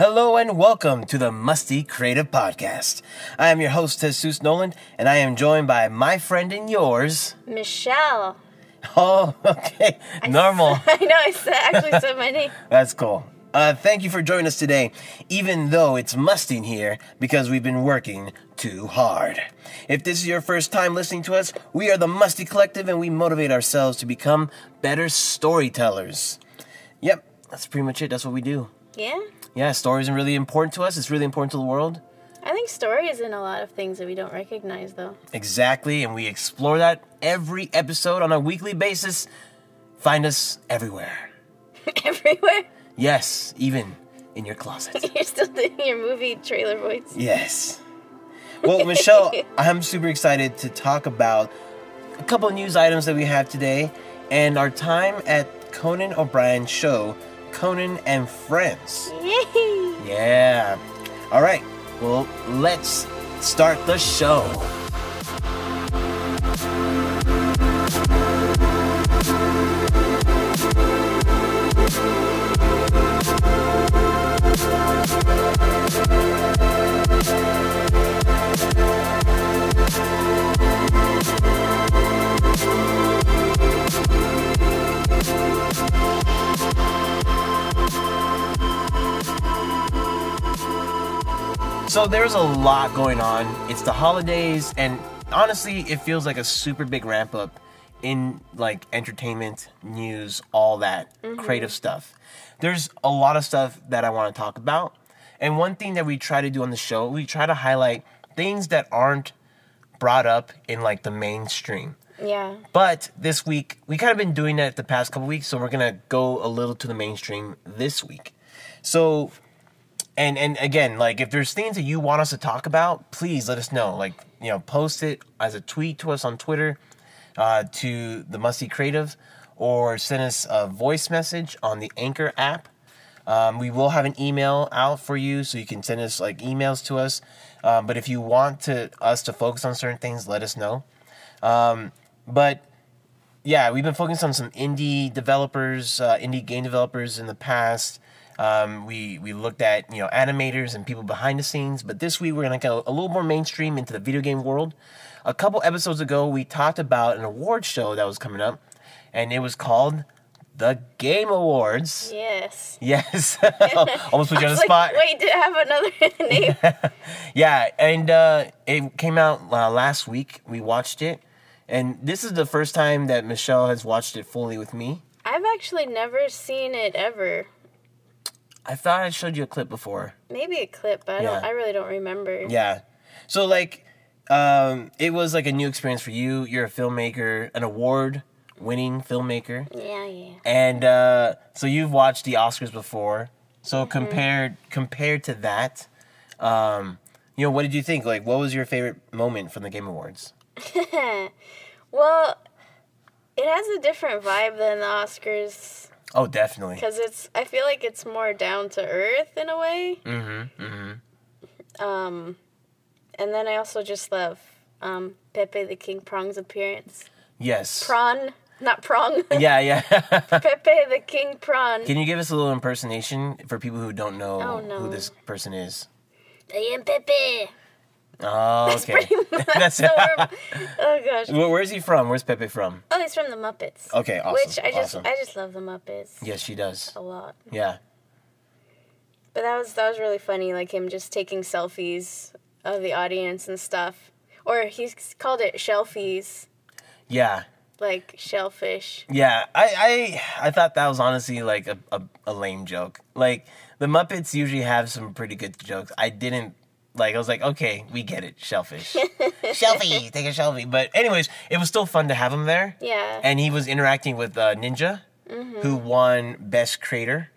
Hello and welcome to the Musty Creative Podcast. I am your host, Jesus Noland, and I am joined by my friend and yours. Michelle. Oh, okay. Normal. I know, I said, actually said my name. That's cool. Uh, thank you for joining us today, even though it's musting here because we've been working too hard. If this is your first time listening to us, we are the Musty Collective and we motivate ourselves to become better storytellers. Yep, that's pretty much it. That's what we do. Yeah? Yeah, stories are really important to us. It's really important to the world. I think story is in a lot of things that we don't recognize, though. Exactly, and we explore that every episode on a weekly basis. Find us everywhere. Everywhere. Yes, even in your closet. You're still doing your movie trailer voice. Yes. Well, Michelle, I'm super excited to talk about a couple of news items that we have today and our time at Conan O'Brien's show, Conan and Friends. Yay! Yeah. All right. Well, let's start the show. So there's a lot going on. It's the holidays, and honestly, it feels like a super big ramp up in like entertainment, news, all that mm-hmm. creative stuff. There's a lot of stuff that I want to talk about. And one thing that we try to do on the show, we try to highlight things that aren't brought up in like the mainstream. Yeah. But this week, we kind of been doing that the past couple weeks, so we're gonna go a little to the mainstream this week. So, and and again, like if there's things that you want us to talk about, please let us know. Like you know, post it as a tweet to us on Twitter, uh, to the Musty Creative, or send us a voice message on the Anchor app. Um, we will have an email out for you, so you can send us like emails to us. Um, but if you want to us to focus on certain things, let us know. Um, but yeah, we've been focusing on some indie developers, uh, indie game developers in the past. Um, we we looked at you know animators and people behind the scenes, but this week we're gonna go a little more mainstream into the video game world. A couple episodes ago, we talked about an award show that was coming up, and it was called the Game Awards. Yes. Yes, almost put you on the like, spot. Wait, did it have another name? Yeah, and uh, it came out uh, last week. We watched it, and this is the first time that Michelle has watched it fully with me. I've actually never seen it ever. I thought I showed you a clip before. Maybe a clip, but I don't. I really don't remember. Yeah, so like, um, it was like a new experience for you. You're a filmmaker, an award-winning filmmaker, Yeah, yeah. and uh, so you've watched the Oscars before. So compared compared to that, um, you know, what did you think? Like, what was your favorite moment from the Game Awards? Well, it has a different vibe than the Oscars Oh, definitely. because it's. I feel like it's more down to earth in a way. Mm-hmm. Mm-hmm. Um, and then I also just love um, Pepe the King Prong's appearance. Yes. Prawn, not prong. Yeah, yeah. Pepe the King Prawn. Can you give us a little impersonation for people who don't know Oh, no. who this person is? I am Pepe. Oh, okay. Pretty much That's word- Oh gosh. Where, where's he from? Where's Pepe from? Oh, he's from the Muppets. Okay, awesome. Which I just awesome. I just love the Muppets yes, she does. a lot. Yeah. But that was that was really funny, like him just taking selfies of the audience and stuff. Or he's called it shelfies, Yeah. like shellfish. Yeah. I I, I thought that was honestly like a, a, a lame joke. Like the Muppets usually have some pretty good jokes. I didn't like I was like, okay, we get it. Shellfish. Shelfie, take a selfie. But anyways, it was still fun to have him there. Yeah. and he was interacting with uh, Ninja, who won Best Creator,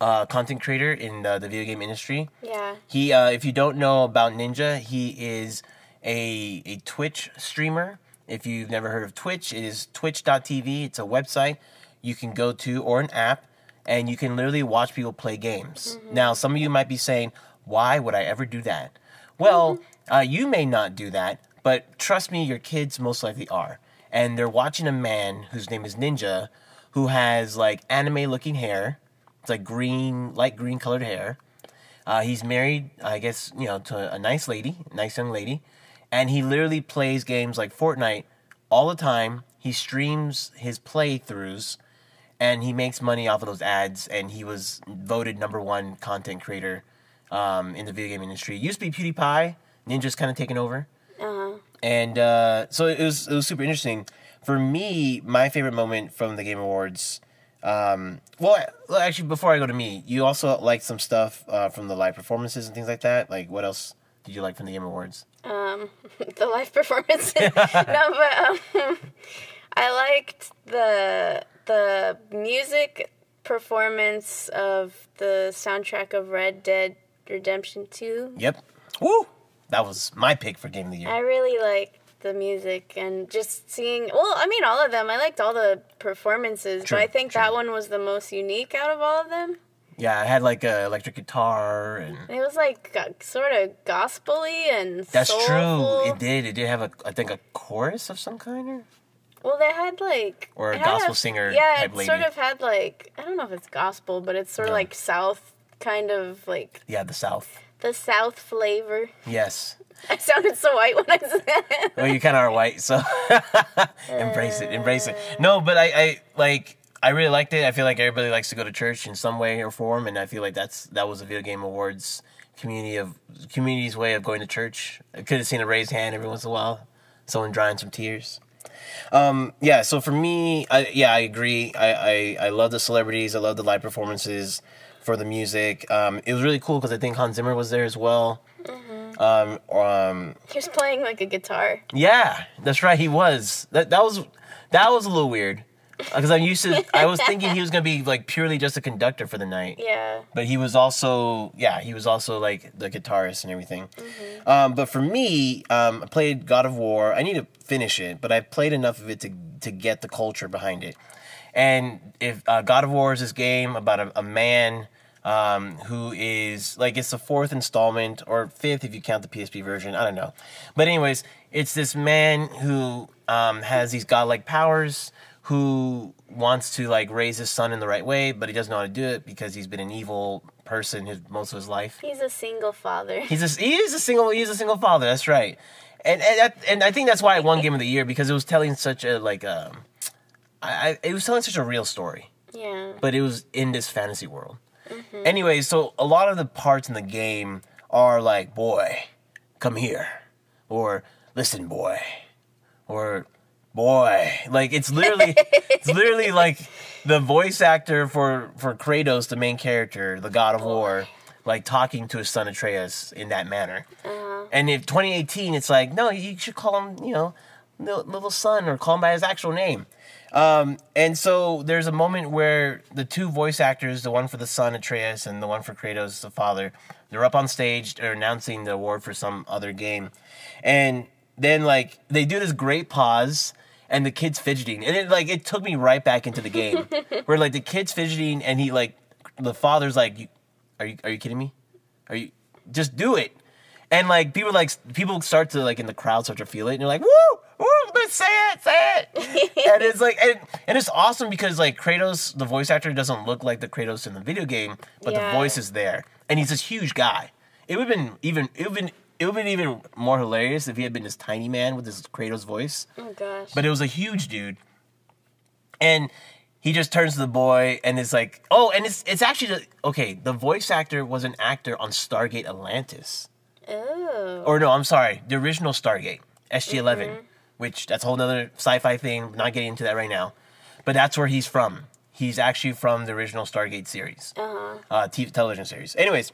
uh, content creator in the, the video game industry. yeah. He, uh, if you don't know about Ninja, he is a a Twitch streamer. If you've never heard of Twitch, it is Twitch.tv. It's a website you can go to or an app, and you can literally watch people play games. Now, some of you might be saying, "Why would I ever do that?" Well, uh, you may not do that, but trust me, your kids most likely are, and they're watching a man whose name is Ninja, who has like anime-looking hair. It's like green, light green colored hair Uh, he's married, I guess, you know, to a nice lady, nice young lady, and he literally plays games like Fortnite all the time. He streams his playthroughs, and he makes money off of those ads. And he was voted number one content creator um, in the video game industry. It used to be PewDiePie, Ninja's kind of taken over Uh-huh. and uh, so it was it was super interesting. For me, my favorite moment from the Game Awards. Um, well, actually, before I go to me, you also liked some stuff uh, from the live performances and things like that. Like, what else did you like from the Game Awards? Um, the live performances. no, but um, I liked the the music performance of the soundtrack of Red Dead Redemption Two. Yep. Woo! That was my pick for Game of the Year. I really liked the music and just seeing. Well, I mean, all of them. I liked all the performances, True, but I think true. that one was the most unique out of all of them. yeah, I had like a electric guitar, and It was like sort of gospely and that's soulful. true. It did. It did have a, I think, a chorus of some kind. Or Well, they had like Or a it gospel singer Yeah, type it sort of had like I don't know if it's gospel, but it's sort of like South kind of like yeah, the South. the South flavor. Yes. I sounded so white when I said it. well, you kind of are white, so embrace it, embrace it. No, but I, I like, I really liked it. I feel like everybody likes to go to church in some way or form, and I feel like that's that was a video game awards community of community's way of going to church. I could have seen a raised hand every once in a while, someone drying some tears. Um, yeah, so for me, I, yeah, I agree. I, I, I love the celebrities. I love the live performances for the music. Um, it was really cool because I think Hans Zimmer was there as well. Um, um, He was playing like a guitar. yeah, that's right. He was. That that was that was a little weird because I'm used to. I was thinking he was gonna be like purely just a conductor for the night, Yeah. but he was also yeah he was also like the guitarist and everything. Um, but for me, um, I played God of War. I need to finish it, but I played enough of it to to get the culture behind it. And if uh, God of War is this game about a, a man um, who is like it's the fourth installment or fifth if you count the PSP version. I don't know, but anyways, it's this man who um, has these godlike powers who wants to like raise his son in the right way, but he doesn't know how to do it because he's been an evil person his most of his life. He's a single father. He's a he is a single he's a single father. That's right, and and, and I think that's why it won Game of the Year because it was telling such a like um, I, I it was telling such a real story, Yeah. but it was in this fantasy world. Mm-hmm. Anyway, so a lot of the parts in the game are like, boy, come here, or listen, boy, or boy, like it's literally it's literally like the voice actor for for Kratos, the main character, the God of War, like talking to his son Atreus in that manner. Uh-huh. And if 2018, it's like, no, you should call him, you know, little, little son, or call him by his actual name. Um, and so there's a moment where the two voice actors, the one for the son Atreus and the one for Kratos, the father, they're up on stage, they're announcing the award for some other game, and then like they do this great pause. And the kid's fidgeting, and it like it took me right back into the game, where like the kid's fidgeting, and he like the father's like, "Are you are you kidding me? Are you just do it?" And like people like people start to like in the crowd start to feel it, and you're like, "Woo, woo, let's say it, say it." and it's like, and, and it's awesome because like Kratos, the voice actor doesn't look like the Kratos in the video game, but Yeah. the voice is there, and he's this huge guy. It would have been even it would been it would have been even more hilarious if he had been this tiny man with this Kratos voice, Oh gosh. but it was a huge dude, and. He just turns to the boy and is like, "Oh, and it's it's actually the, okay. The voice actor was an actor on Stargate Atlantis. oh. Or no, I'm sorry, the original Stargate, SG-1, which that's a whole nother sci-fi thing. Not getting into that right now, but that's where he's from. He's actually from the original Stargate series, Uh-huh. uh, television series. Anyways,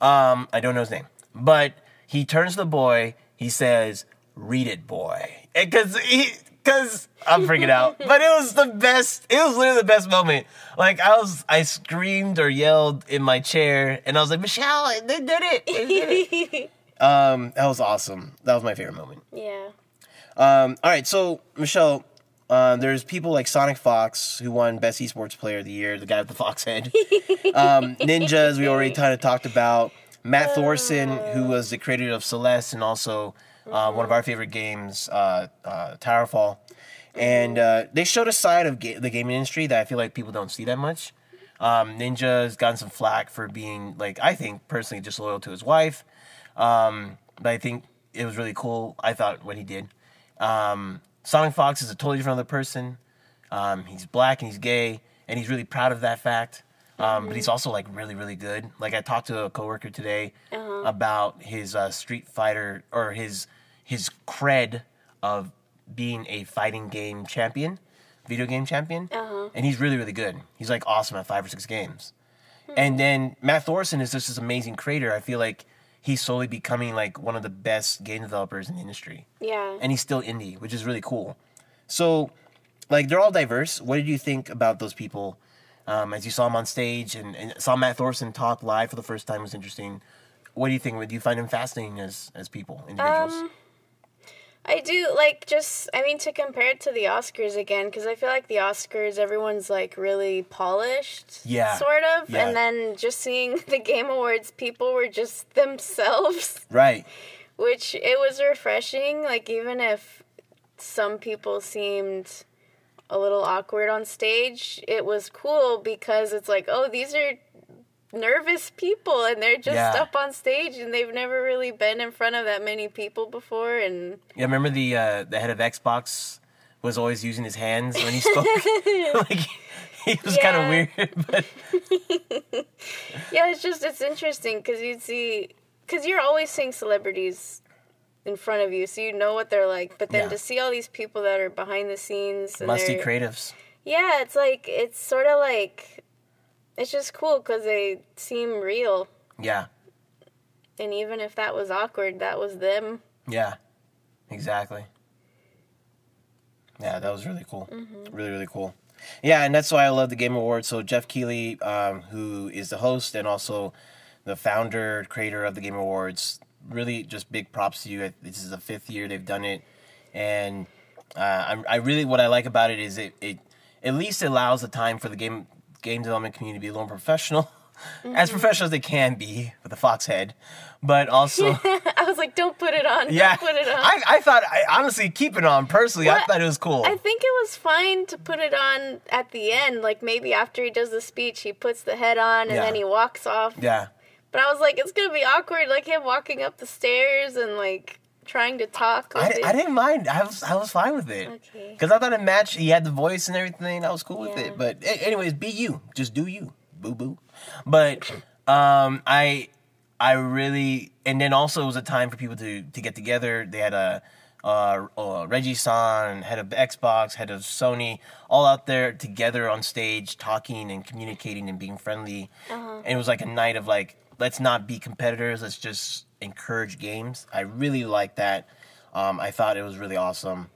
um, I don't know his name, but he turns to the boy. He says, "Read it, boy," because he. Cause I'm freaking out, but it was the best. It was literally the best moment. Like I was, I screamed or yelled in my chair, and I was like, "Michelle, they did it! They did it!" Um, that was awesome. That was my favorite moment. yeah. Um, all right, so Michelle, uh, there's people like Sonic Fox who won Best Esports Player of the Year, the guy with the fox head. um, Ninjas, we already kind of talked about. Matt Thorson, who was the creator of Celeste and also uh, one of our favorite games, uh, uh, Towerfall. And uh, they showed a side of ga- the gaming industry that I feel like people don't see that much. Um, Ninja's gotten some flack for being like I think personally disloyal to his wife, um, but I think it was really cool. I thought what he did. Um, Sonic Fox is a totally different other person. Um, he's black and he's gay, and he's really proud of that fact. Um, But he's also like really, really good. Like I talked to a coworker today about his uh, Street Fighter or his his cred of being a fighting game champion, video game champion, and he's really, really good. He's like awesome at five or six games. And then Matt Thorson is just this amazing creator. I feel like he's slowly becoming like one of the best game developers in the industry Yeah. and he's still indie, which is really cool. So, like, they're all diverse. What did you think about those people um, as you saw them on stage and, and saw Matt Thorson talk live for the first time? Was interesting. What do you think? Do you find them fascinating as as people, individuals? Um, I do like just I mean to compare it to the Oscars again because I feel like the Oscars everyone's like really polished, Yeah. sort of, Yeah. and then just seeing the Game Awards, people were just themselves, right. which it was refreshing. Like even if some people seemed a little awkward on stage, it was cool because it's like, oh, these are nervous people and they're just Yeah. up on stage and they've never really been in front of that many people before and Yeah, remember the uh, the head of Xbox was always using his hands when he spoke. like he was kind of weird, but Yeah, it's just it's interesting because you'd see because you're always seeing celebrities in front of you, so you know what they're like. But then Yeah. to see all these people that are behind the scenes, and musty creatives. yeah, it's like it's sort of like it's just cool because they seem real, Yeah, and even if that was awkward, that was them. yeah, exactly. Yeah, that was really cool. Really, really cool. Yeah, and that's why I love the Game Awards. So Geoff Keighley, um, who is the host and also the founder, creator of the Game Awards, really just big props to you. This is the fifth year they've done it, and uh, I, I really what I like about it is it, it at least allows the time for the game game development community be a little professional, mm-hmm. as professional as they can be with a fox head, but also. I was like, don't put it on. Yeah, Don't put it on. I, I thought I honestly keep it on. Personally, I thought it was cool. I think it was fine to put it on at the end. Like maybe after he does the speech, he puts the head on and Yeah. then he walks off. yeah, But I was like, it's gonna be awkward, like him walking up the stairs and like trying to talk. I. I didn't mind. I was I was fine with it Okay. because I thought it matched. He had the voice and everything. I was cool with it. But a- anyways, be you. Just do you. Boo boo. But um, I I really and then also it was a time for people to to get together. They had a. Uh, uh, Reggie San, head of Xbox, head of Sony, all out there together on stage, talking and communicating and being friendly. And it was like a night of like, let's not be competitors. Let's just encourage games. I really like that. Um, I thought it was really awesome,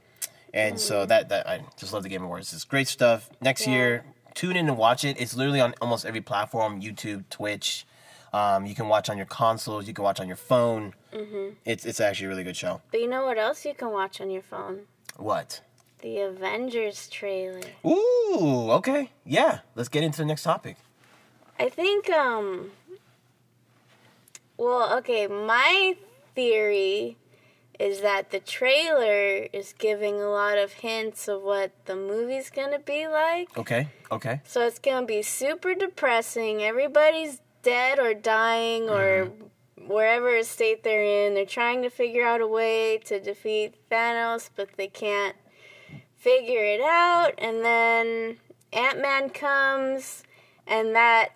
and so that that I just love the Game Awards. It's great stuff. Next Yeah. year, tune in and watch it. It's literally on almost every platform: YouTube, Twitch. Um, you can watch on your consoles. You can watch on your phone. It's it's actually a really good show. But you know what else you can watch on your phone? What? The Avengers trailer. Ooh, okay, yeah. Let's get into the next topic. I think, um. Well, okay, my theory is that the trailer is giving a lot of hints of what the movie's gonna be like. Okay, okay. So it's gonna be super depressing. Everybody's dead or dying or mm-hmm. wherever state they're in. They're trying to figure out a way to defeat Thanos, but they can't figure it out. And then Ant Man comes, and that,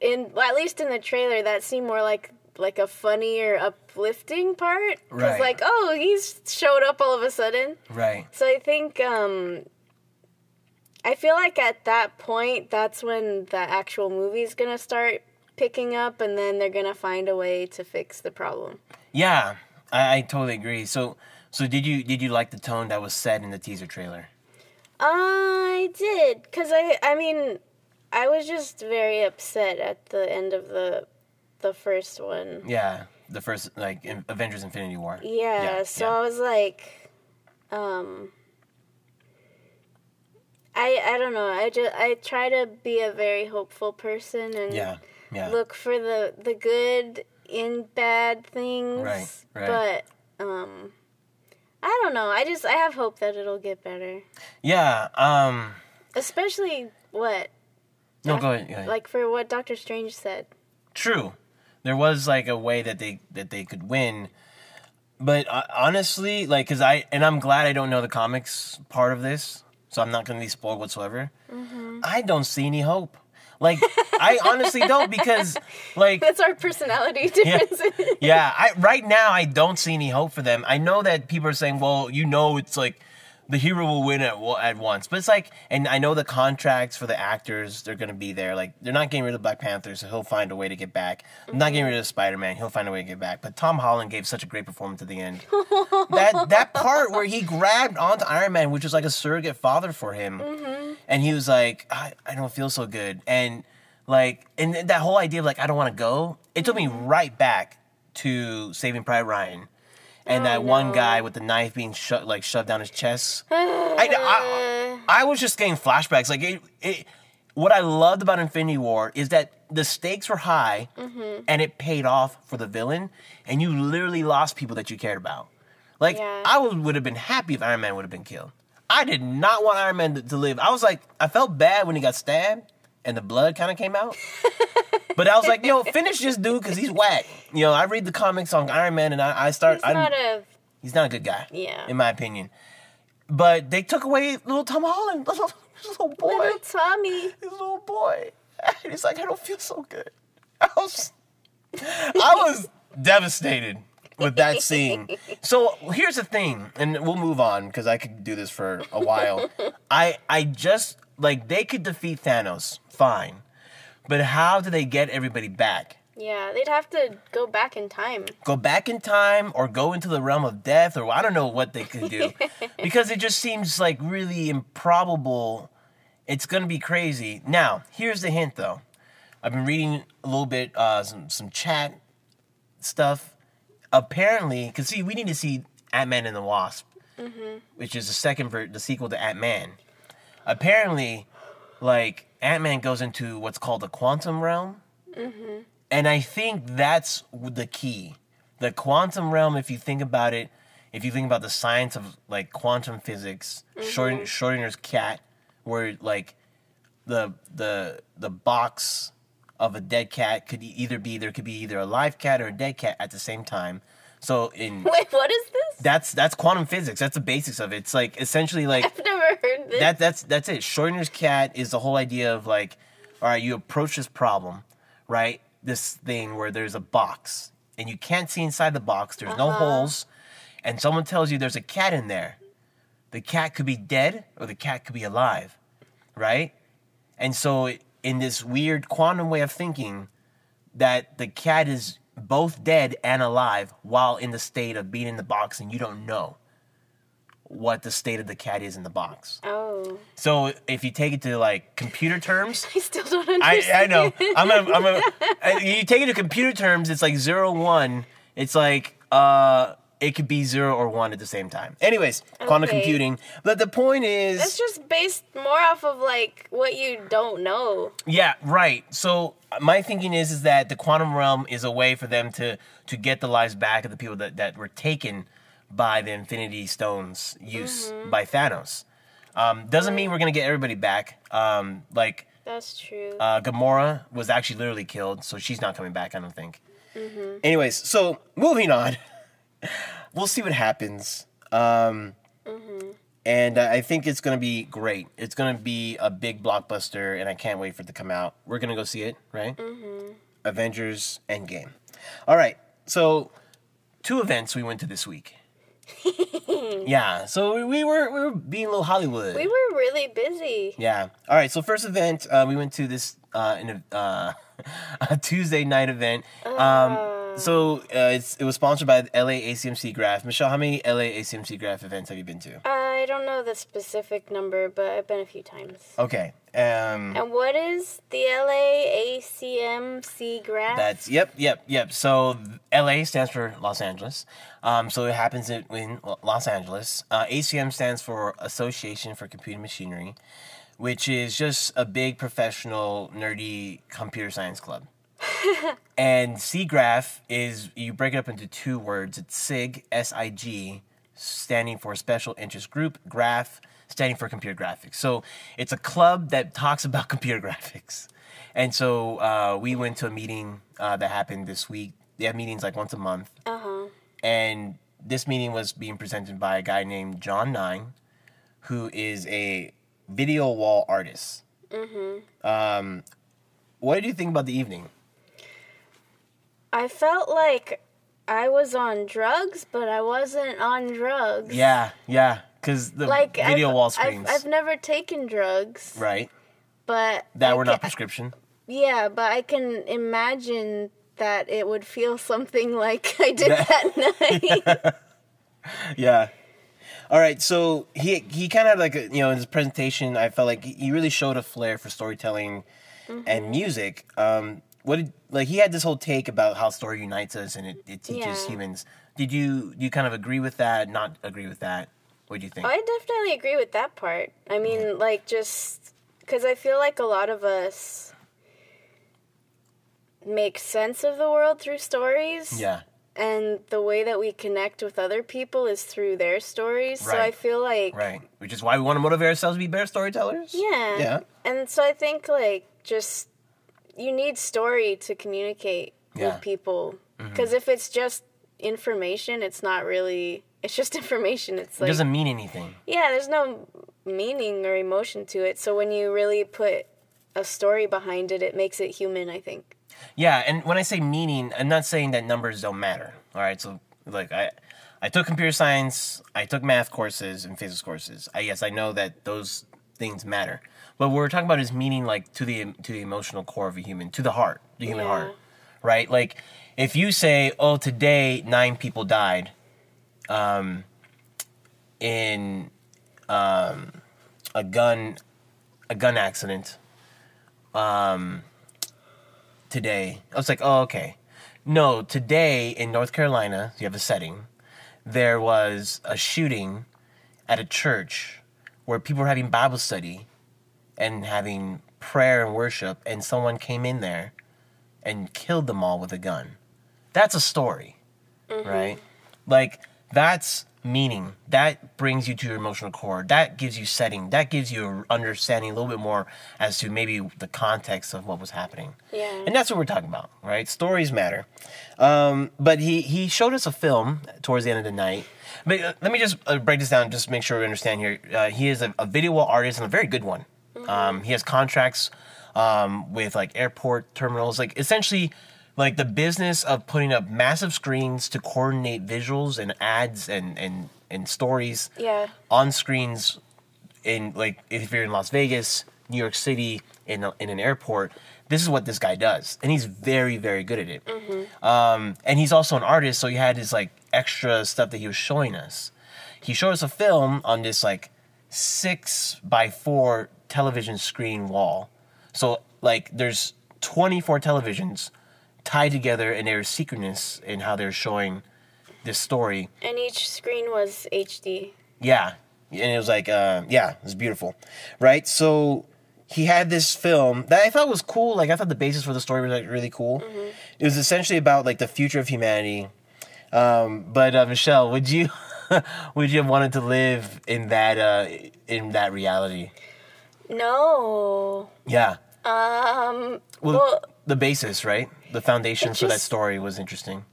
in well, at least in the trailer, that seemed more like like a funnier, uplifting part. Because Right. like, oh, he's showed up all of a sudden. Right. So I think um I feel like at that point that's when the actual movie's gonna start picking up and then they're gonna find a way to fix the problem. Yeah, I, I totally agree. So, so did you did you like the tone that was set in the teaser trailer? I did, cause I I mean I was just very upset at the end of the the first one. Yeah, the first like in Avengers: Infinity War. Yeah, Yeah, so yeah. I was like, um, I I don't know. I just I try to be a very hopeful person and Yeah, yeah. look for the the good in bad things. Right, right. But um, I don't know. I just I have hope that it'll get better. Yeah. Um. Especially what No, go ahead. Go ahead. Like for what Doctor Strange said. True, there was like a way that they that they could win, but uh, honestly, like, cause I and I'm glad I don't know the comics part of this, so I'm not gonna be spoiled whatsoever. I don't see any hope. Like, I honestly don't because, like, That's our personality yeah, yeah. I right now I don't see any hope for them. I know that people are saying, well, you know, it's like the hero will win at at once, but it's like, and I know the contracts for the actors they're gonna be there. Like, they're not getting rid of Black Panther, so he'll find a way to get back. Not getting rid of Spider Man, he'll find a way to get back. But Tom Holland gave such a great performance at the end. that that part where he grabbed onto Iron Man, which was like a surrogate father for him, mm-hmm. and he was like, I, I don't feel so good, and like, and that whole idea of like I don't want to go, it took me mm-hmm. right back to Saving Private Ryan, and Oh, that one guy with the knife being sho- like shoved down his chest. I, I, I was just getting flashbacks. Like it, it, what I loved about Infinity War is that the stakes were high, Mm-hmm. and it paid off for the villain, and you literally lost people that you cared about. Like Yeah. I would would have been happy if Iron Man would have been killed. I did not want Iron Man to, to live. I was like, I felt bad when he got stabbed and the blood kind of came out. but I was like, yo, finish this dude because he's whack. You know, I read the comics on Iron Man and I, I start. He's not a he's not a good guy. Yeah. in my opinion. But they took away little Tom Holland, little, little boy, little Tommy. his little boy. And he's like, I don't feel so good. I was, I was devastated with that scene. So here's the thing, and we'll move on because I could do this for a while. I I just like they could defeat Thanos, fine, but how do they get everybody back? Yeah, they'd have to go back in time. Go back in time or go into the realm of death, or I don't know what they could do because it just seems like really improbable. It's gonna be crazy. Now, here's the hint though. I've been reading a little bit, uh, some some chat stuff. Apparently, because see, we need to see Ant Man and the Wasp, which is the second ver- the sequel to Ant Man. Apparently, like Ant Man goes into what's called the quantum realm, mm-hmm. and I think that's the key. The quantum realm, if you think about it, if you think about the science of like quantum physics, mm-hmm. Schrodinger, Schrodinger's cat, where like the the the box of a dead cat could either be there could be either a live cat or a dead cat at the same time. So in Wait, what is this? that's that's quantum physics. That's the basics of it. It's like essentially like I've never heard this. that that's that's it. Schrodinger's cat is the whole idea of like, all right, you approach this problem, right? This thing where there's a box and you can't see inside the box. There's no uh-huh. holes, and someone tells you there's a cat in there. The cat could be dead or the cat could be alive, right? And so in this weird quantum way of thinking, that the cat is both dead and alive while in the state of being in the box, and you don't know what the state of the cat is in the box. oh, So if you take it to like computer terms, I still don't understand. I know I'm a, I'm a, you take it to computer terms, it's like zero one. It's like uh, it could be zero or one at the same time. Anyways, quantum computing. But the point is, It's just based more off of like what you don't know. Yeah, right. So my thinking is is that the quantum realm is a way for them to to get the lives back of the people that, that were taken by the Infinity Stones use by Thanos. Um, doesn't mean we're gonna get everybody back. Um, like That's true. uh, Gamora was actually literally killed, so she's not coming back. I don't think. Anyways, so moving on, we'll see what happens. Um, And uh, I think it's gonna be great. It's gonna be a big blockbuster, and I can't wait for it to come out. We're gonna go see it, right? Avengers Endgame. All right, so two events we went to this week. yeah, so we, we were we were being a little Hollywood. we were really busy. Yeah. All right. So first event, uh, we went to this uh, in a, uh, a Tuesday night event. Um, so uh, it's, it was sponsored by the LA ACM SIGGRAPH. Michelle, how many LA ACM SIGGRAPH events have you been to? I don't know the specific number, but I've been a few times. Okay. Um, And what is the LA ACM SIGGRAPH? that's yep, yep, yep. So LA stands for Los Angeles. Um, so it happens in, in Los Angeles. Uh, ACM stands for Association for Computing Machinery, which is just a big professional nerdy computer science club. and SIGGRAPH is you break it up into two words. It's SIG, S I G, standing for Special Interest Group. Graph standing for computer graphics. So it's a club that talks about computer graphics. And so uh, we went to a meeting uh, that happened this week. They have meetings like once a month. Uh huh. And this meeting was being presented by a guy named John Nine, who is a video wall artists. Mm-hmm. Um, what did you think about the evening? I felt like I was on drugs, but I wasn't on drugs. Yeah, yeah, because the Like video I've, wall I've- screens, I've, never taken drugs, right? but That I were ca- not prescription. Yeah, but I can imagine that it would feel something like I did that night. Yeah. All right, so he he kind of like you know in his presentation, I felt like he really showed a flair for storytelling and music. Um, what did like he had this whole take about how story unites us and it, it teaches Yeah. humans. Did you you kind of agree with that? Not agree with that? What do you think? I definitely agree with that part. I mean, like, just because I feel like a lot of us make sense of the world through stories. yeah, And the way that we connect with other people is through their stories. So I feel like. right. Which is why we want to motivate ourselves to be better storytellers. Yeah. Yeah. And so I think, like, just you need story to communicate Yeah. Mm-hmm. with people. Because if it's just information, it's not really. It's just information. It's It like. doesn't mean anything. Yeah, there's no meaning or emotion to it. So when you really put a story behind it, it makes it human, I think. Yeah, and when I say meaning, I'm not saying that numbers don't matter. All right, so like I, I took computer science, I took math courses and physics courses. I yes, I know that those things matter. But what we're talking about is meaning like to the to the emotional core of a human, to the heart, the human Yeah. heart, right? Like if you say, "Oh, today nine people died," um, in um, a gun a gun accident, um, today. I was like, oh, okay. No, today in North Carolina, you have a setting, there was a shooting at a church where people were having Bible study and having prayer and worship, and someone came in there and killed them all with a gun. That's a story, mm-hmm. right? Like, that's meaning. That brings you to your emotional core. That gives you setting. That gives you understanding a little bit more as to maybe the context of what was happening. Yeah. And that's what we're talking about, right? Stories matter. Um, but he, he showed us a film towards the end of the night. But uh, let me just uh, break this down, just to make sure we understand here. Uh, he is a, a video wall artist and a very good one. Um, he has contracts um, with like airport terminals, like essentially like the business of putting up massive screens to coordinate visuals and ads and, and, and stories Yeah. on screens in like if you're in Las Vegas, New York City, in a, in an airport. This is what this guy does, and he's very very good at it. Mm-hmm. Um, and he's also an artist, so he had his like extra stuff that he was showing us. He showed us a film on this like six by four television screen wall. So like there's 24 televisions tied together, and they're synchronous in how they're showing this story. And each screen was HD. Yeah, and it was like, uh, yeah, it was beautiful, right? So he had this film that I thought was cool. Like I thought the basis for the story was like really cool. It was essentially about like the future of humanity. Um, but uh, Michelle, would you would you have wanted to live in that uh, in that reality? No. Yeah. Um. Well, Well, the basis, right? The foundation for that story was interesting.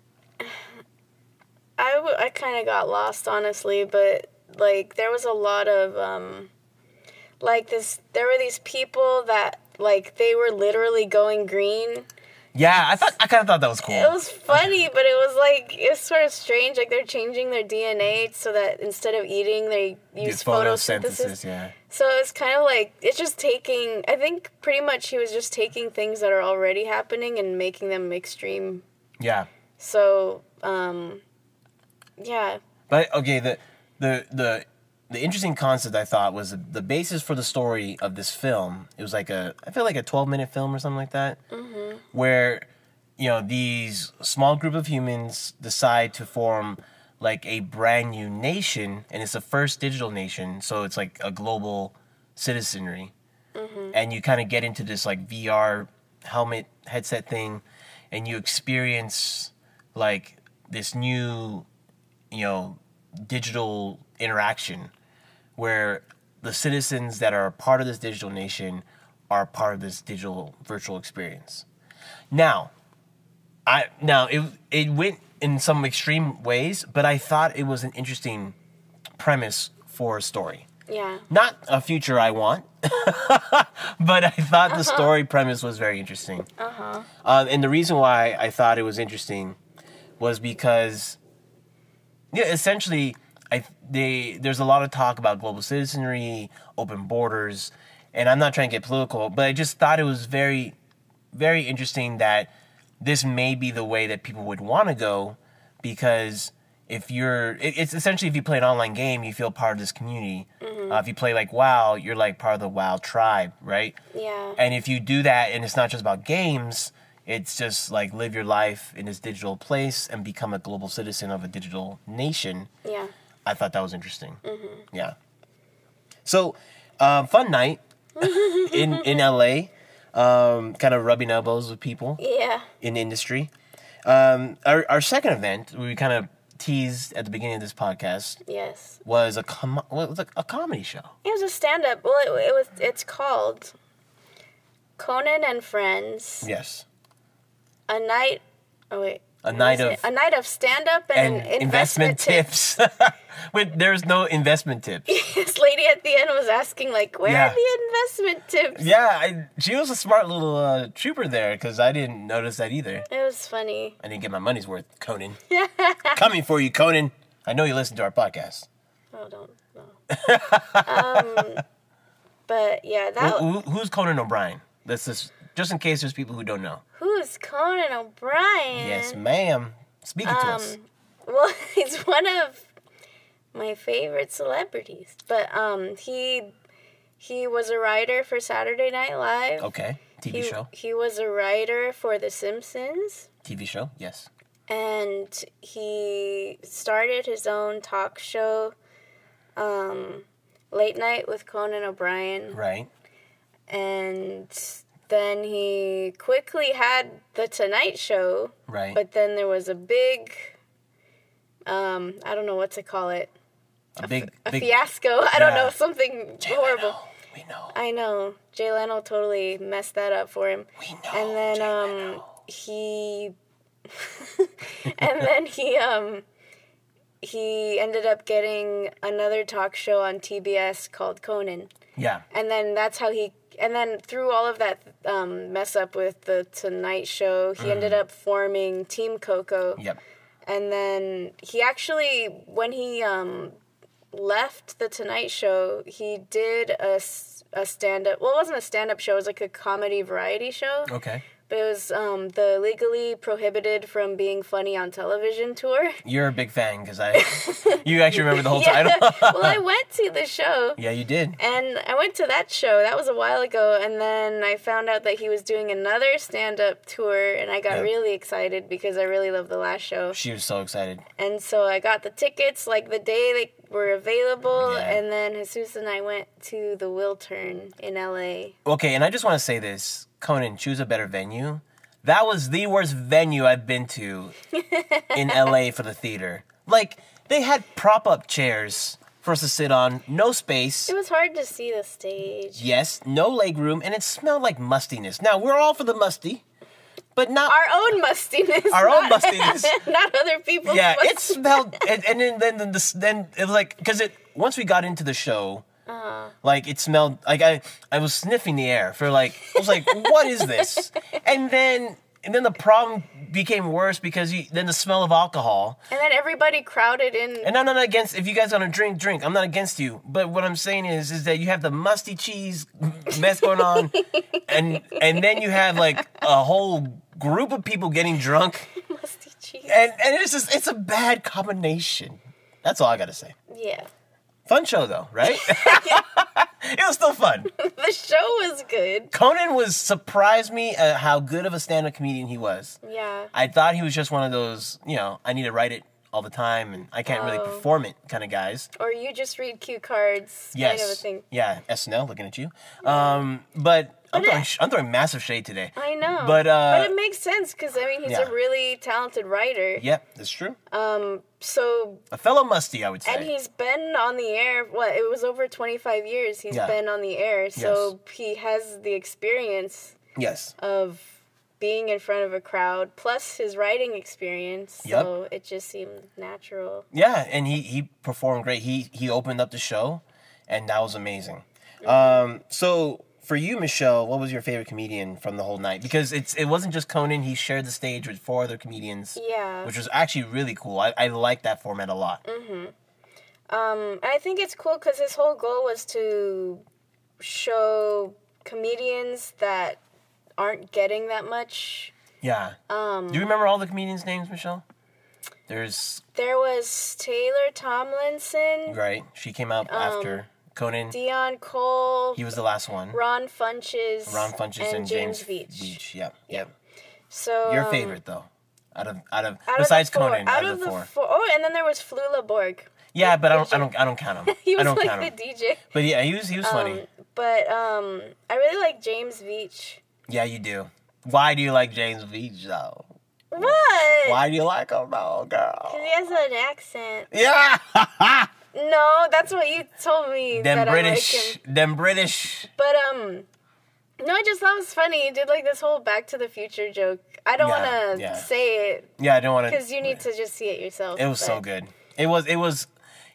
I, w- I kind of got lost, honestly, but like there was a lot of um, like this. There were these people that like they were literally going green. Yeah, I thought I kind of thought that was cool. It was funny, but it was like it was sort of strange. Like they're changing their DNA so that instead of eating, they The use photosynthesis. yeah. So it's kind of like it's just taking. I think pretty much he was just taking things that are already happening and making them extreme. Yeah. So um, yeah, But okay, the the the the interesting concept I thought was the, the basis for the story of this film. It was like a I feel like a twelve minute film or something like that, where you know these small group of humans decide to form like a brand new nation, and it's the first digital nation, so it's like a global citizenry, mm-hmm. and you kind of get into this like VR helmet headset thing, and you experience like this new you know digital interaction where the citizens that are part of this digital nation are part of this digital virtual experience. Now, I now it it went in some extreme ways, but I thought it was an interesting premise for a story. Yeah. Not a future I want, but I thought the story premise was very interesting. Uh-huh. Uh, and the reason why I thought it was interesting was because, yeah, essentially, I they there's a lot of talk about global citizenry, open borders, and I'm not trying to get political, but I just thought it was very, very interesting that this may be the way that people would want to go, because if you're, it, it's essentially if you play an online game, you feel part of this community. Uh, if you play like WoW, you're like part of the WoW tribe, right? Yeah. And if you do that, and it's not just about games, it's just like live your life in this digital place and become a global citizen of a digital nation. yeah. I thought that was interesting. Yeah. So, um, fun night in in LA, um, kind of rubbing elbows with people Yeah. in industry. Um, our our second event, we kind of teased at the beginning of this podcast, Yes. was a com- was a, a comedy show. It was a stand-up. Well, it, it was. It's called Conan and Friends. Yes. A night. Oh wait. A night of it? a night of stand-up and, and investment, investment, tips. tips. Wait, there's no investment tips. this lady at the end was asking like, "Where Yeah. are the investment tips?" Yeah, I, she was a smart little uh, trooper there because I didn't notice that either. It was funny. I didn't get my money's worth, Conan. Coming for you, Conan. I know you listen to our podcast. Oh, don't. No. um, but yeah, that. Who, who- who's Conan O'Brien? This is just in case there's people who don't know. Who's Conan O'Brien? Yes, ma'am. Speaking to us. Um, well, he's one of my favorite celebrities. But um, he he was a writer for Saturday Night Live. Okay. TV He, show. he was a writer for The Simpsons. TV show. Yes. and he started his own talk show, um, Late Night with Conan O'Brien, Right. and then he quickly had the Tonight Show, Right. but then there was a big, um, I don't know what to call it, a big, a big. fiasco. I don't know something Jay horrible. Leno. We know. I know Jay Leno totally messed that up for him. We know. and then Jay um Leno. he and then he um he ended up getting another talk show on TBS called Conan. Yeah. And then that's how he and then through all of that um, mess up with the Tonight Show, he ended up forming Team Coco. Yep. And then he actually, when he um, left the Tonight Show, he did a stand up. Well, it wasn't a stand up show, it was like a comedy variety show. Okay. But it was um, the legally prohibited from being funny on television tour. You're a big fan because I. you actually remember the whole Yeah. title. well, I went to the show. yeah, you did. And I went to that show. That was a while ago. And then I found out that he was doing another stand up tour. And I got Yeah. really excited because I really loved the last show. She was so excited. And so I got the tickets like the day they were available. Yeah. And then Jesus and I went to the Wiltern in LA. Okay, and I just want to say this, Conan, choose a better venue. That was the worst venue I've been to in LA for the theater. Like they had prop up chairs for us to sit on, no space. It was hard to see the stage. Yes, no leg room, and it smelled like mustiness. Now we're all for the musty, but not. Our own mustiness. Our own not- mustiness. not other people's yeah, it smelled, and, and then then then, this, then it was like because it once we got into the show, Uh-huh. like it smelled like I I was sniffing the air for like I was like what is this, and then and then the problem became worse because you, then the smell of alcohol. And then everybody crowded in. And I'm not against if you guys want to drink, drink. I'm not against you. But what I'm saying is, is that you have the musty cheese mess going on, and and then you have like a whole group of people getting drunk, musty cheese. and and it's just it's a bad combination. That's all I gotta say. Yeah. Fun show though, right? it was still fun. The show was good. Conan was surprised me at how good of a stand-up comedian he was. Yeah. I thought he was just one of those, you know, I need to write it all the time and I can't really Oh. perform it kind of guys. Or you just read cue cards Yes. kind of a thing. Yeah, SNL looking at you. Um, but I'm throwing, it- I'm throwing massive shade today. I know, But, uh, but it makes sense because I mean he's yeah. a really talented writer. Yep, that's true. Um, so A fellow musty, I would say. and he's been on the air. What it was over twenty five years. He's Yeah. been on the air, so he has the experience yes. of being in front of a crowd plus his writing experience. Yep. So it just seemed natural. Yeah, and he he performed great. He he opened up the show, and that was amazing. Um, so for you, Michelle, what was your favorite comedian from the whole night? Because it's it wasn't just Conan. He shared the stage with four other comedians, Yeah. which was actually really cool. I I like that format a lot. Um, and I think it's cool because his whole goal was to show comedians that aren't getting that much. Yeah. Um, Do you remember all the comedians' names, Michelle? There's there was Taylor Tomlinson, right. She came out Um, after Conan. Deon Cole, He was the last one. Ron Funches, Ron Funches and, James, Veitch. Veitch. Yep. Yep. So Your um, favorite though, out of out of out besides of Conan, out, out, of the the four. four. Oh, and then there was Flula Borg. Yeah, but I don't, I don't, I don't count him. He was like the him. DJ. But yeah, he was, he was funny. Um, but um, I really like James Veitch. Yeah, you do. Why do you like James Veitch though? What? Why do you like him though, girl? Because he has an accent. Yeah, No, that's what you told me. them that British, I like them British. But um, no, I just thought it was funny. He did like this whole Back to the Future joke. I don't Yeah, want to yeah. say it Yeah, I don't want to. because you need to just see it yourself. It was so good. It was. It was.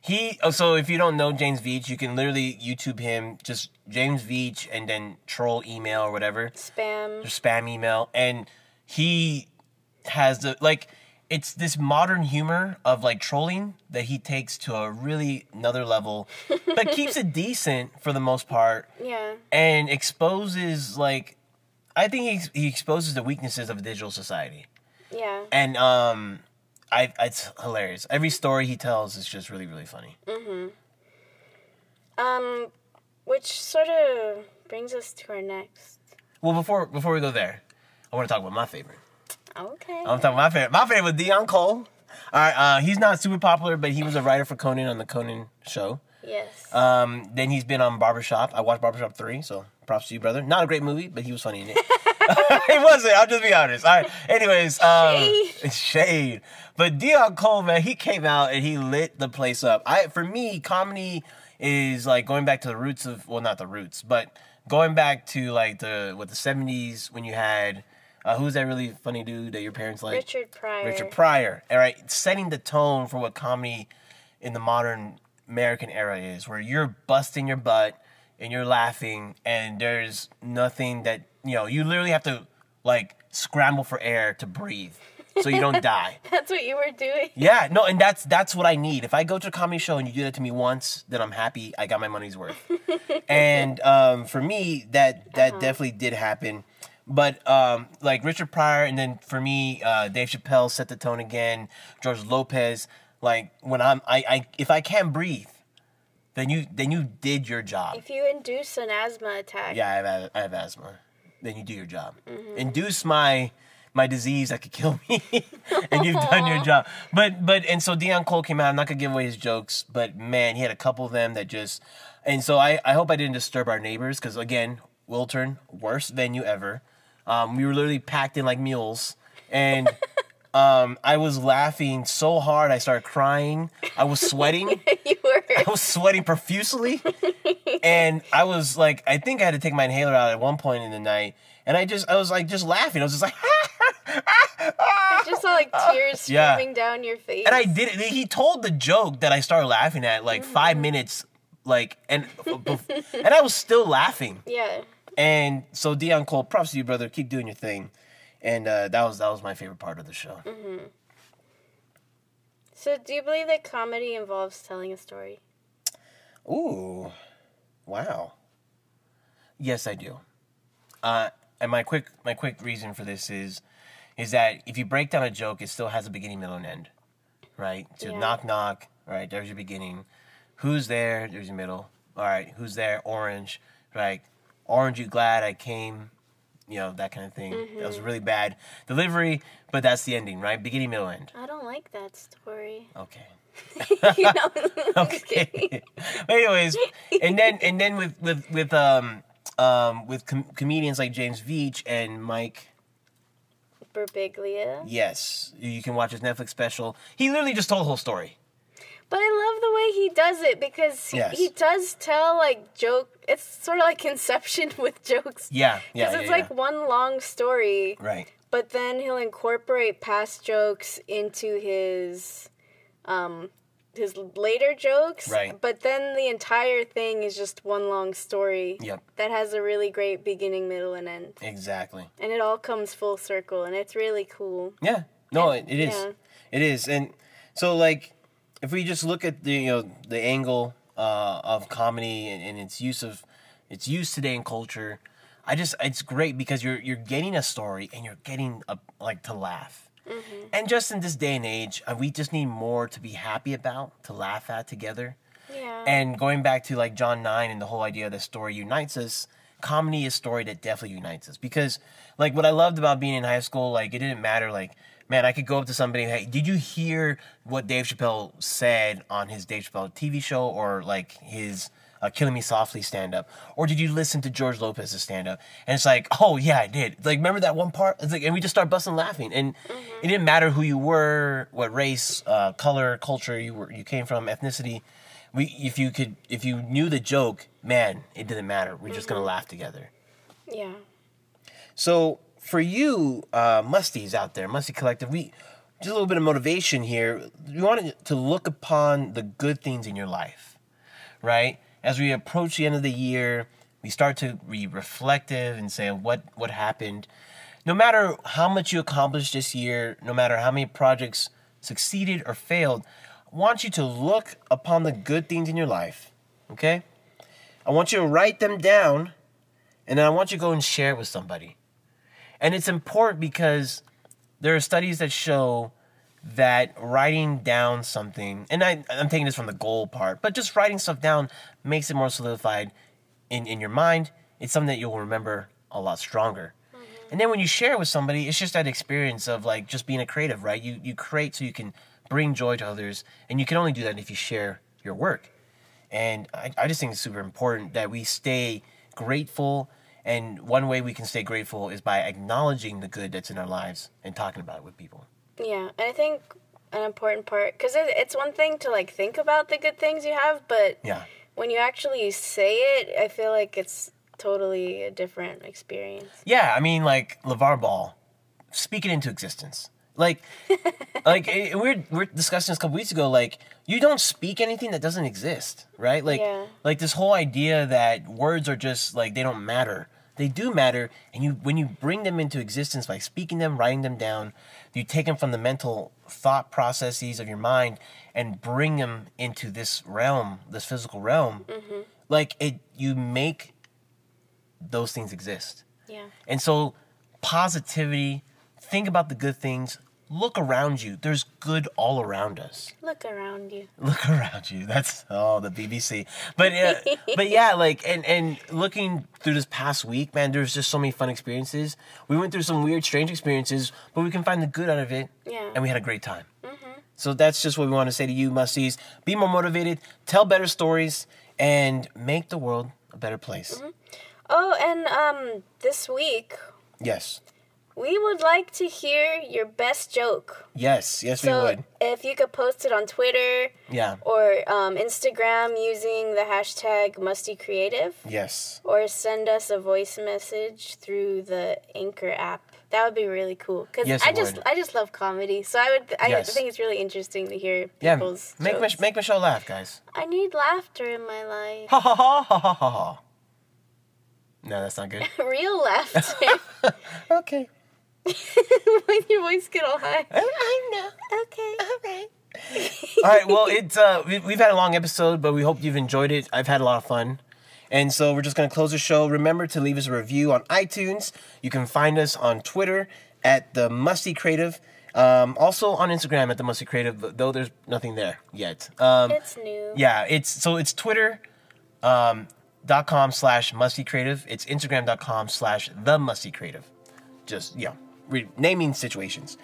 He. oh, So if you don't know James Veitch, you can literally YouTube him. Just James Veitch and then troll email or whatever. Spam. or spam email and he has the like it's this modern humor of like trolling that he takes to a really another level but keeps it decent for the most part Yeah. and exposes like i think he, he exposes the weaknesses of digital society Yeah. and um I, it's hilarious every story he tells is just really really funny Mhm. Um, which sort of brings us to our next. well before before we go there i want to talk about my favorite Okay. I'm talking my favorite. My favorite was Deon Cole. All right, uh, he's not super popular, but he was a writer for Conan on the Conan show. yes. Um, then he's been on Barbershop. I watched Barbershop 3, so props to you, brother. Not a great movie, but he was funny in it. it wasn't, I'll just be honest. All right, anyways. Um, Shade. shade. But Deon Cole, man, he came out and he lit the place up. I For me, comedy is like going back to the roots of, well, not the roots, but going back to like the, what, the 70s when you had, uh, who's that really funny dude that your parents like? Richard Pryor. Richard Pryor. All right, setting the tone for what comedy in the modern American era is, where you're busting your butt and you're laughing, and there's nothing that you know. You literally have to like scramble for air to breathe, so you don't die. That's what you were doing. Yeah, no, and that's that's what I need. If I go to a comedy show and you do that to me once, then I'm happy. I got my money's worth. and um, for me, that that definitely did happen. But um, like Richard Pryor, and then for me, uh, Dave Chappelle set the tone again. George Lopez, like when I'm, I, I if I can't breathe, then you then you did your job. If you induce an asthma attack. Yeah, I have, I have asthma. Then you do your job. Induce my my disease that could kill me, and you've done your job. But but and so Deon Cole came out. I'm not gonna give away his jokes, but man, he had a couple of them that just. And so I I hope I didn't disturb our neighbors because again, Wiltern, worst venue ever. Um, we were literally packed in like mules, and. Um, I was laughing so hard I started crying. I was sweating. you were. I was sweating profusely, and I was like, I think I had to take my inhaler out at one point in the night, and I just, I was like, just laughing. I was just like, just saw like tears Yeah. down your face. and I did it. He told the joke that I started laughing at like five minutes, like, and and I was still laughing. Yeah. And so Deon Cole, props to you, brother. Keep doing your thing. And uh, that was that was my favorite part of the show. So, do you believe that comedy involves telling a story? Ooh, wow. Yes, I do. Uh, and my quick my quick reason for this is is that if you break down a joke, it still has a beginning, middle, and end, right? So Yeah. knock knock, right? There's your beginning. Who's there? There's your middle. All right, who's there? Orange, right? Orange, you glad I came? You know that kind of thing. That was really bad delivery, but that's the ending, right? Beginning, middle, end. I don't like that story. Okay. you know? Okay. Anyways, and then and then with with with um um, with com- comedians like James Veitch and Mike. Birbiglia. Yes, you can watch his Netflix special. He literally just told the whole story. But I love the way he does it because he, Yes. he does tell like joke. It's sort of like Inception with jokes. Yeah, yeah, Because yeah, it's yeah. like one long story, right. but then he'll incorporate past jokes into his, um, his later jokes. Right. But then the entire thing is just one long story. Yep. That has a really great beginning, middle, and end, Exactly. and it all comes full circle, and it's really cool. Yeah. No, it, it is. Yeah. It is. And so like if we just look at the you know the angle uh, of comedy and, and its use of its use today in culture, I just it's great because you're you're getting a story and you're getting a, like to laugh. And just in this day and age, uh, we just need more to be happy about, to laugh at together. Yeah. And going back to like John 9 and the whole idea that story unites us, comedy is a story that definitely unites us. Because like what I loved about being in high school, like it didn't matter like man, I could go up to somebody, hey, did you hear what Dave Chappelle said on his Dave Chappelle TV show or like his uh, Killing Me Softly stand up? Or did you listen to George Lopez's stand up? And it's like, oh yeah, I did. Like, remember that one part? It's like, and we just start busting laughing. And it didn't matter who you were, what race, uh, color, culture you were, you came from, ethnicity. We, if you could, if you knew the joke, man, it didn't matter. We're just gonna laugh together. yeah. So for you, uh, musties out there, musty collective, we just a little bit of motivation here. We wanted to look upon the good things in your life, right? As we approach the end of the year, we start to be reflective and say what what happened. No matter how much you accomplished this year, no matter how many projects succeeded or failed, I want you to look upon the good things in your life. Okay? I want you to write them down and then I want you to go and share it with somebody. And it's important because there are studies that show that writing down something, and I, I'm taking this from the goal part, but just writing stuff down makes it more solidified in, in your mind. It's something that you'll remember a lot stronger. Mm-hmm. And then when you share it with somebody, it's just that experience of like just being a creative, right? You you create so you can bring joy to others, and you can only do that if you share your work. And I, I just think it's super important that we stay grateful. And one way we can stay grateful is by acknowledging the good that's in our lives and talking about it with people. Yeah, and I think an important part because it, it's one thing to like think about the good things you have, but Yeah. when you actually say it, I feel like it's totally a different experience. Yeah, I mean, like LaVar Ball, speak it into existence. Like, like eh, we're we're discussing this a couple weeks ago. Like, you don't speak anything that doesn't exist, right? Like, Yeah. like this whole idea that words are just like they don't matter. They do matter, and you when you bring them into existence by speaking them, writing them down, you take them from the mental thought processes of your mind and bring them into this realm, this physical realm. Mm-hmm. Like it, you make those things exist. Yeah. And so, positivity, think about the good things, look around you. There's good all around us. Look around you. Look around you. That's oh the BBC. But uh, but yeah, like and and looking through this past week, man, there's just so many fun experiences. We went through some weird, strange experiences, but we can find the good out of it. Yeah. And we had a great time. So that's just what we want to say to you, musties. Be more motivated, tell better stories, and make the world a better place. Oh, and um, this week Yes. We would like to hear your best joke. Yes. Yes, we So would. if you could post it on Twitter Yeah. or um, Instagram using the hashtag MustyCreative, Yes. or send us a voice message through the Anchor app. That would be really cool because Yes, I just would. I just love comedy, so I would I Yes. think it's really interesting to hear Yeah. people's Make jokes. Mich- make Michelle laugh, guys. I need laughter in my life, ha ha ha ha ha ha. No, that's not good. real laughter. okay. when your voice get all high. I know. Okay. All right. all right. Well, it's uh, we, we've had a long episode, but we hope you've enjoyed it. I've had a lot of fun, and so we're just gonna close the show. Remember to leave us a review on iTunes. You can find us on Twitter at the Musty Creative. Um, also on Instagram at the Musty Creative, though there's nothing there yet. Um, It's new. yeah, it's so it's Twitter um, dot com slash musty creative. It's Instagram dot com slash the musty creative. Just yeah, re- naming situations.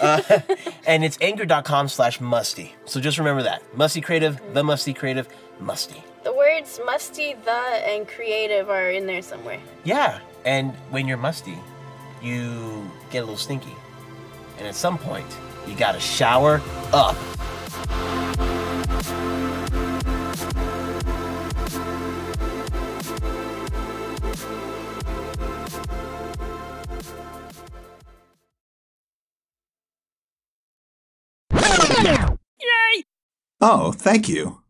Uh, and it's anchor dot com slash musty. So just remember that. Musty creative, the musty creative, musty. The words musty, the, and creative are in there somewhere. Yeah, and when you're musty, you get a little stinky. And at some point, you gotta shower up. Oh, thank you.